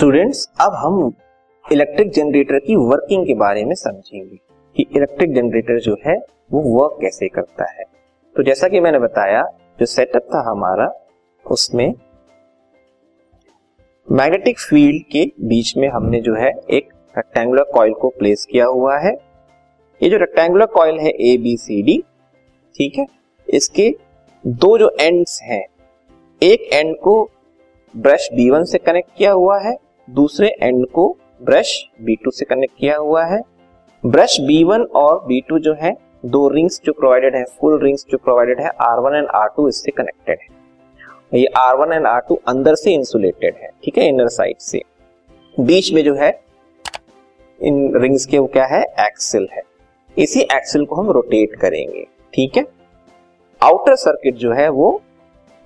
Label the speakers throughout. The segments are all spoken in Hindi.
Speaker 1: स्टूडेंट्स अब हम इलेक्ट्रिक जनरेटर की वर्किंग के बारे में समझेंगे कि इलेक्ट्रिक जनरेटर जो है, वो वर्क कैसे करता है। तो जैसा कि मैंने बताया, जो सेटअप था हमारा, उसमें मैग्नेटिक फ़ील्ड के बीच में हमने जो है, एक रेक्टेंगुलर कॉइल को प्लेस किया हुआ है। ये जो रेक्टेंगुलर कॉइल है ए बी सी डी ठीक है? इसके दो जो एंड्स हैं, एक एंड को ब्रश बी वन से कनेक्ट किया हुआ है दूसरे एंड को ब्रश B2 से कनेक्ट किया हुआ है। ब्रश B1 और B2 जो है, दो रिंग्स जो प्रोवाइडेड है फुल रिंग्स जो प्रोवाइडेड है R1 एंड R2 इससे कनेक्टेड है। ये R1 एंड R2 अंदर से इंसुलेटेड है, ठीक है इनर साइड से। बीच में जो है, इन रिंग्स के वो क्या है एक्सिल है। इसी एक्सिल को हम रोटेट करेंगे, ठीक है? आउटर सर्किट जो है वो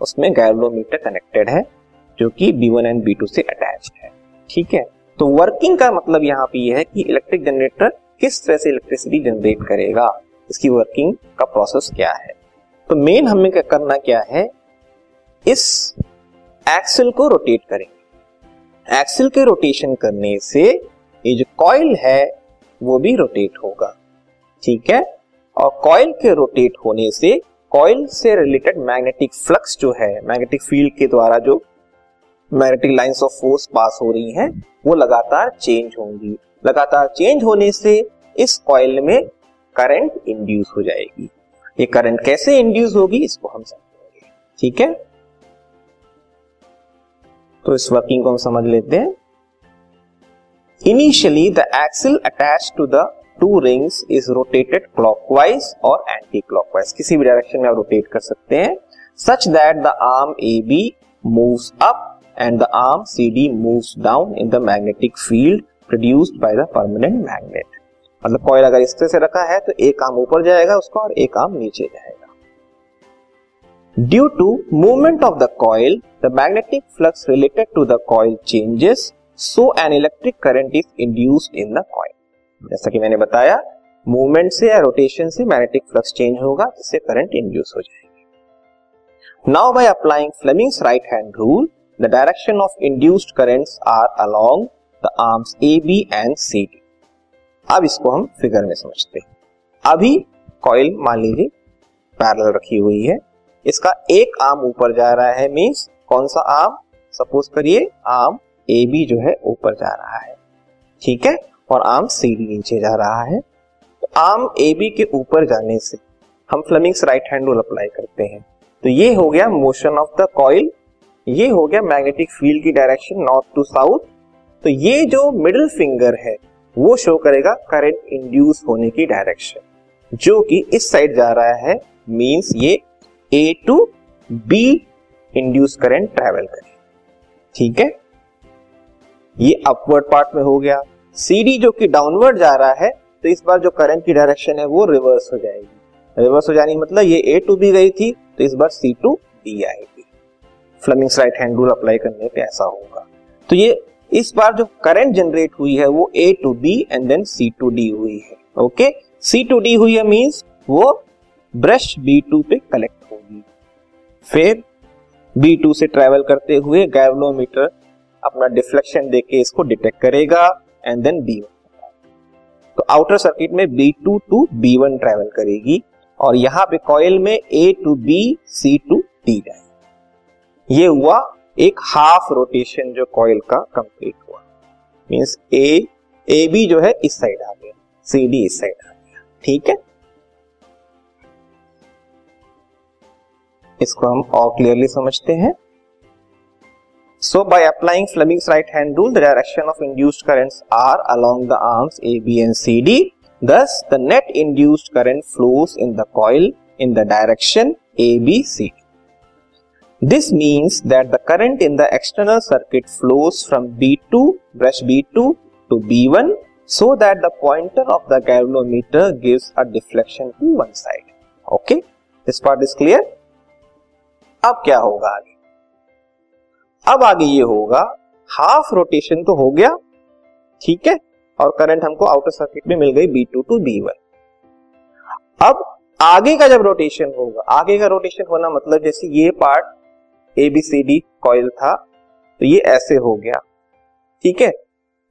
Speaker 1: उसमें गैल्वोमीटर कनेक्टेड है, जो कि B1 एंड B2 से अटैच है। ठीक है? तो वर्किंग का मतलब यहाँ पे ये है कि इलेक्ट्रिक जनरेटर किस तरह से इलेक्ट्रिसिटी जनरेट करेगा? इसकी वर्किंग का प्रोसेस क्या है? तो मेन हमें क्या करना क्या है? इस एक्सिल को रोटेट करेंगे। एक्सिल के रोटेशन करने से ये जो कॉइल है, वो भी रोटेट होगा। ठीक है? और कॉइल के रोटेट होने से कॉइल से रिलेटेड मैग्नेटिक फ्लक्स जो है मैग्नेटिक फ़ील्ड के द्वारा जो magnetic lines of force pass हो रही हैं, वो लगातार चेंज होंगी। लगातार चेंज होने से इस कॉइल में करंट इंड्यूस हो जाएगी। ये करंट कैसे इंड्यूस होगी, इसको हम समझेंगे। ठीक है? तो इस वर्किंग को हम समझ लेते हैं। Initially the axle attach to the two rings is rotated clockwise और एंटी क्लॉकवाइज किसी भी डायरेक्शन में आप रोटेट कर सकते हैं such that the arm A B moves up and the arm C D moves down in the magnetic field produced by the permanent magnet मतलब कॉइल अगर इस तरह से रखा है तो एक आर्म ऊपर जाएगा उसका और एक आर्म नीचे जाएगा। Due to movement of the coil the magnetic flux related to the coil changes so an electric current is induced in the coil जैसा कि मैंने बताया मूवमेंट से या रोटेशन से मैग्नेटिक फ्लक्स चेंज होगा, जिससे करंट इंड्यूस हो जाएगी। Now by applying Fleming's right hand rule of induced currents are along the arms A B and C D अब इसको हम फिगर में समझते हैं। अभी कॉइल मान लीजिए पैरेलल रखी हुई है। इसका एक आर्म ऊपर जा रहा है मींस कौन सा आर्म सपोज़ करिए आर्म ए बी जो है ऊपर जा रहा है। ठीक है? और आर्म सी डी नीचे जा रहा है। तो आर्म ए बी के ऊपर जाने से हम Fleming's right hand rule apply करते हैं। तो ये हो गया मोशन ऑफ़ द कॉइल ये हो गया मैग्नेटिक फ़ील्ड की डायरेक्शन नॉर्थ टू साउथ तो ये जो मिडिल फिंगर है, वो शो करेगा करंट इंड्यूस होने की डायरेक्शन जो कि इस साइड जा रहा है मींस ये A to B induce current travel करे ठीक है? ये अपवर्ड पार्ट में हो गया। सी डी जो कि डाउनवर्ड जा रहा है तो इस बार जो करंट की डायरेक्शन है, वो रिवर्स हो जाएगी। रिवर्स हो जाने मतलब ये ए टू बी गई थी तो इस बार सी टू बी आएगी। Fleming's right hand rule apply करने पे ऐसा होगा। तो ये इस बार जो करंट जनरेट हुई है वो A to B and then C to D हुई है ओके सी टू डी हुई है मींस वो ब्रश बी टू पे कलेक्ट होगी। फिर बी टू से ट्रेवल करते हुए गैवलोमीटर अपना डिफ्लेक्शन देके इसको डिटेक्ट करेगा एंड देन बी वन तो आउटर सर्किट में B two to B one travel करेगी और यहाँ पे कॉइल में A to B C to D जाएगा। ये हुआ एक हाफ़ रोटेशन जो कॉइल का कंप्लीट हुआ। मींस ए ए बी जो है इस साइड आ गया। सी डी इस साइड आ गया। ठीक है? इसको हम और क्लियरली समझते हैं। So by applying Fleming's right hand rule the direction of induced currents are along the arms A B and C D thus the net induced the net in the coil in the direction A B C a b c d This means that the current in the external circuit flows from B2, brush B2 to B1 so that the pointer of the galvanometer gives a deflection to one side. Okay? This part is clear? अब क्या होगा आगे अब आगे ये होगा हाफ़ रोटेशन तो हो गया ठीक है और करंट हमको आउटर सर्किट में मिल गई B2 टू टू B1 अब आगे का जब रोटेशन होगा आगे का रोटेशन होना मतलब जैसे ये part A B C D coil था तो ये ऐसे हो गया। ठीक है?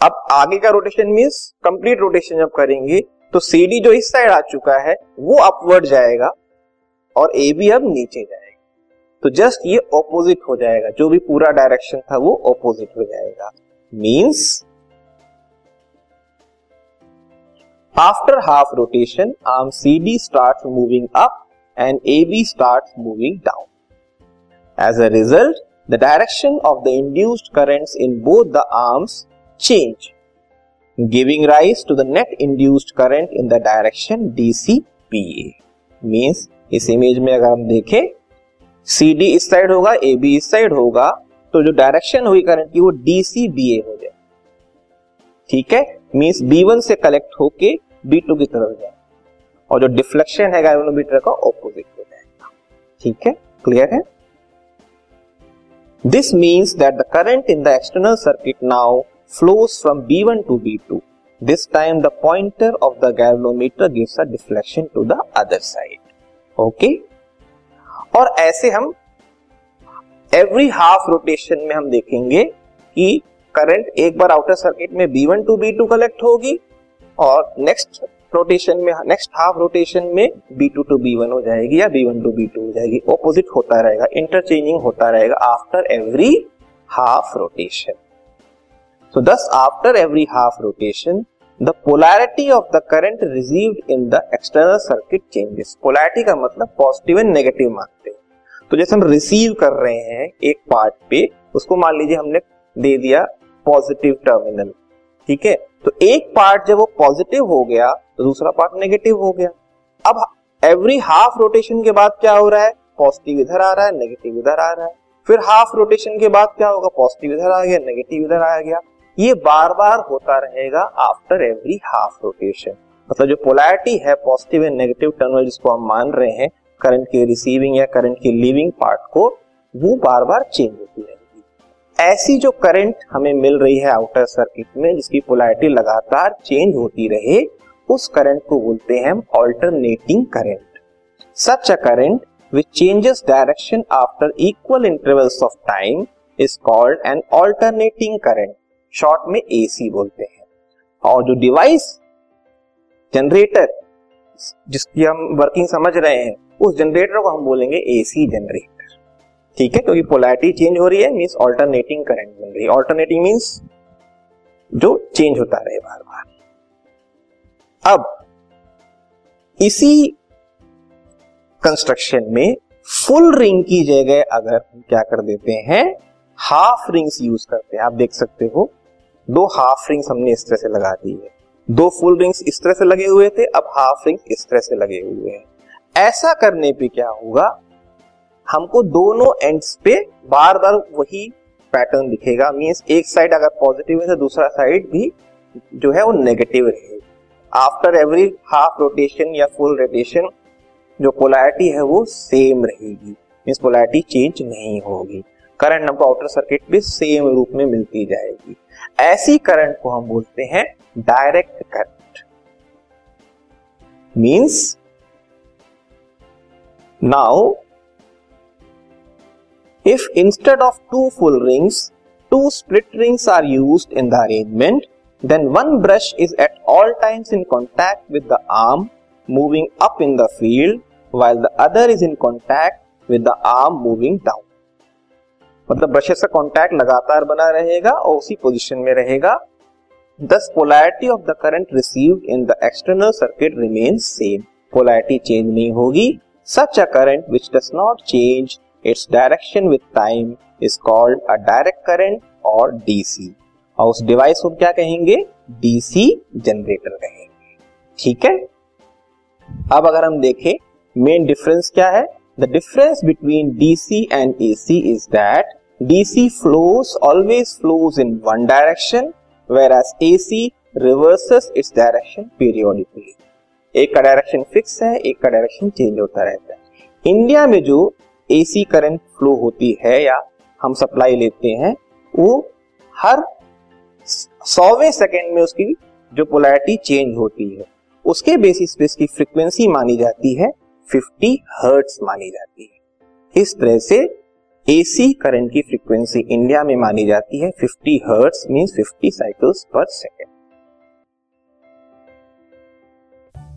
Speaker 1: अब आगे का रोटेशन मीन्स कंप्लीट रोटेशन जब करेंगे तो सी डी जो इस साइड आ चुका है, वो अपवर्ड जाएगा और ए बी अब नीचे जाएगा। तो जस्ट ये ऑपोजिट हो जाएगा। जो भी पूरा डायरेक्शन था, वो ऑपोजिट हो जाएगा। Means after half rotation arm C D start moving up and A B start moving down result the direction of the induced currents in both the arms change giving rise to the net induced current in the direction D C P means इस इमेज में अगर हम देखें सी डी इस साइड होगा ए बी इस साइड होगा तो जो डायरेक्शन हुई करंट की, वो डीसी बी ए हो जाए। ठीक है? मीन्स बी वन से कलेक्ट होके बी टू की तरफ़ जाए। और जो डिफ्लेक्शन है का ऑपोजिट हो जाएगा। ठीक है? क्लियर है? This means that the current in the external circuit now flows from B one to B two this time the pointer of the galvanometer gives a deflection to the other side okay और ऐसे हम एवरी हाफ़ रोटेशन में हम देखेंगे कि करंट एक बार आउटर सर्किट में B one to B two collect होगी और नेक्स्ट रोटेशन में नेक्स्ट हाफ़ रोटेशन में B two to B one हो जाएगी या B one to B two हो जाएगी। ऑपोजिट होता रहेगा इंटरचेंजिंग होता रहेगा after every half rotation so thus after every half rotation the polarity of the current received in the external circuit changes polarity का मतलब पॉजिटिव एंड नेगेटिव मानते हैं। तो जैसे हम रिसीव कर रहे हैं एक पार्ट पे, उसको मान लीजिए हमने दे दिया पॉजिटिव टर्मिनल ठीक है? तो एक पार्ट जब वो पॉजिटिव हो गया तो दूसरा पार्ट नेगेटिव हो गया। अब एवरी हाफ़ रोटेशन के बाद क्या हो रहा है? पॉजिटिव इधर आ रहा है नेगेटिव इधर आ रहा है। फिर हाफ़ रोटेशन के बाद क्या होगा? पॉजिटिव इधर आ गया नेगेटिव इधर आ गया। ये बार बार होता रहेगा आफ्टर एवरी हाफ़ रोटेशन मतलब जो पोलैरिटी है पॉजिटिव एंड नेगेटिव टर्मिनल जिसको हम मान रहे हैं करंट के रिसीविंग या करंट के लिविंग पार्ट को, वो बार बार चेंज होती रहेगी ऐसी जो करंट हमें मिल रही है आउटर सर्किट में, जिसकी पोलैरिटी लगातार चेंज होती रहे, उस करंट को बोलते हैं हम alternating current such a current which changes direction after equal intervals of time is called an alternating current short में एसी बोलते हैं. और जो डिवाइस जनरेटर जिसकी हम वर्किंग समझ रहे हैं, उस जनरेटर को हम बोलेंगे एसी जनरेटर ठीक है, क्योंकि पोलैरिटी चेंज हो रही है मीन्स ऑल्टरनेटिंग करंट बन रही है। ऑल्टरनेटिंग मीन्स जो चेंज होता रहे बार बार अब, इसी कंस्ट्रक्शन में फुल रिंग की जगह अगर हम क्या कर देते हैं हाफ़ रिंग्स यूज़ करते हैं। आप देख सकते हो, दो हाफ़ रिंग्स हमने इस तरह से लगा दी है। दो फुल रिंग्स इस तरह से लगे हुए थे, अब हाफ़ रिंग इस तरह से लगे हुए हैं। ऐसा करने पे क्या होगा हमको दोनों एंड्स पे बार बार वही पैटर्न दिखेगा। मीन्स एक साइड अगर पॉजिटिव है तो दूसरा साइड भी जो है वो नेगेटिव रहेगा। आफ्टर एवरी हाफ़ रोटेशन या फुल रोटेशन जो पोलैरिटी है वो सेम रहेगी। मीन्स पोलैरिटी चेंज नहीं होगी। करंट हमको आउटर सर्किट भी सेम रूप में मिलती जाएगी। ऐसी करंट को हम बोलते हैं direct current means now if instead of two full rings two split rings are use in the arrangement then one brush is at all times in contact with the arm moving up in the field while the other is in contact with the arm moving down मतलब ब्रशेस का कॉन्टैक्ट लगातार बना रहेगा और उसी पोजीशन में रहेगा। Thus polarity of the current received in the external circuit remains same polarity change नहीं होगी। Such a current which does not change its direction with time is called a direct current और डीसी और उस डिवाइस को क्या कहेंगे? डीसी जनरेटर कहेंगे। ठीक है? अब अगर हम देखें मेन डिफरेंस क्या है? The difference between DC and AC is that DC flows, always flows in one direction, whereas AC reverses its direction periodically. एक का डायरेक्शन फिक्स है, एक का डायरेक्शन चेंज होता रहता है। इंडिया में जो एसी करंट फ्लो होती है या हम सप्लाई लेते हैं, वो हर सौवे सेकेंड में उसकी जो पोलैरिटी चेंज होती है, उसके बेसिस पे इसकी फ्रीक्वेंसी मानी जाती है 50 हर्ट्स मानी जाती है। इस तरह से एसी करंट की फ्रीक्वेंसी इंडिया में मानी जाती है 50 hertz means 50 cycles per second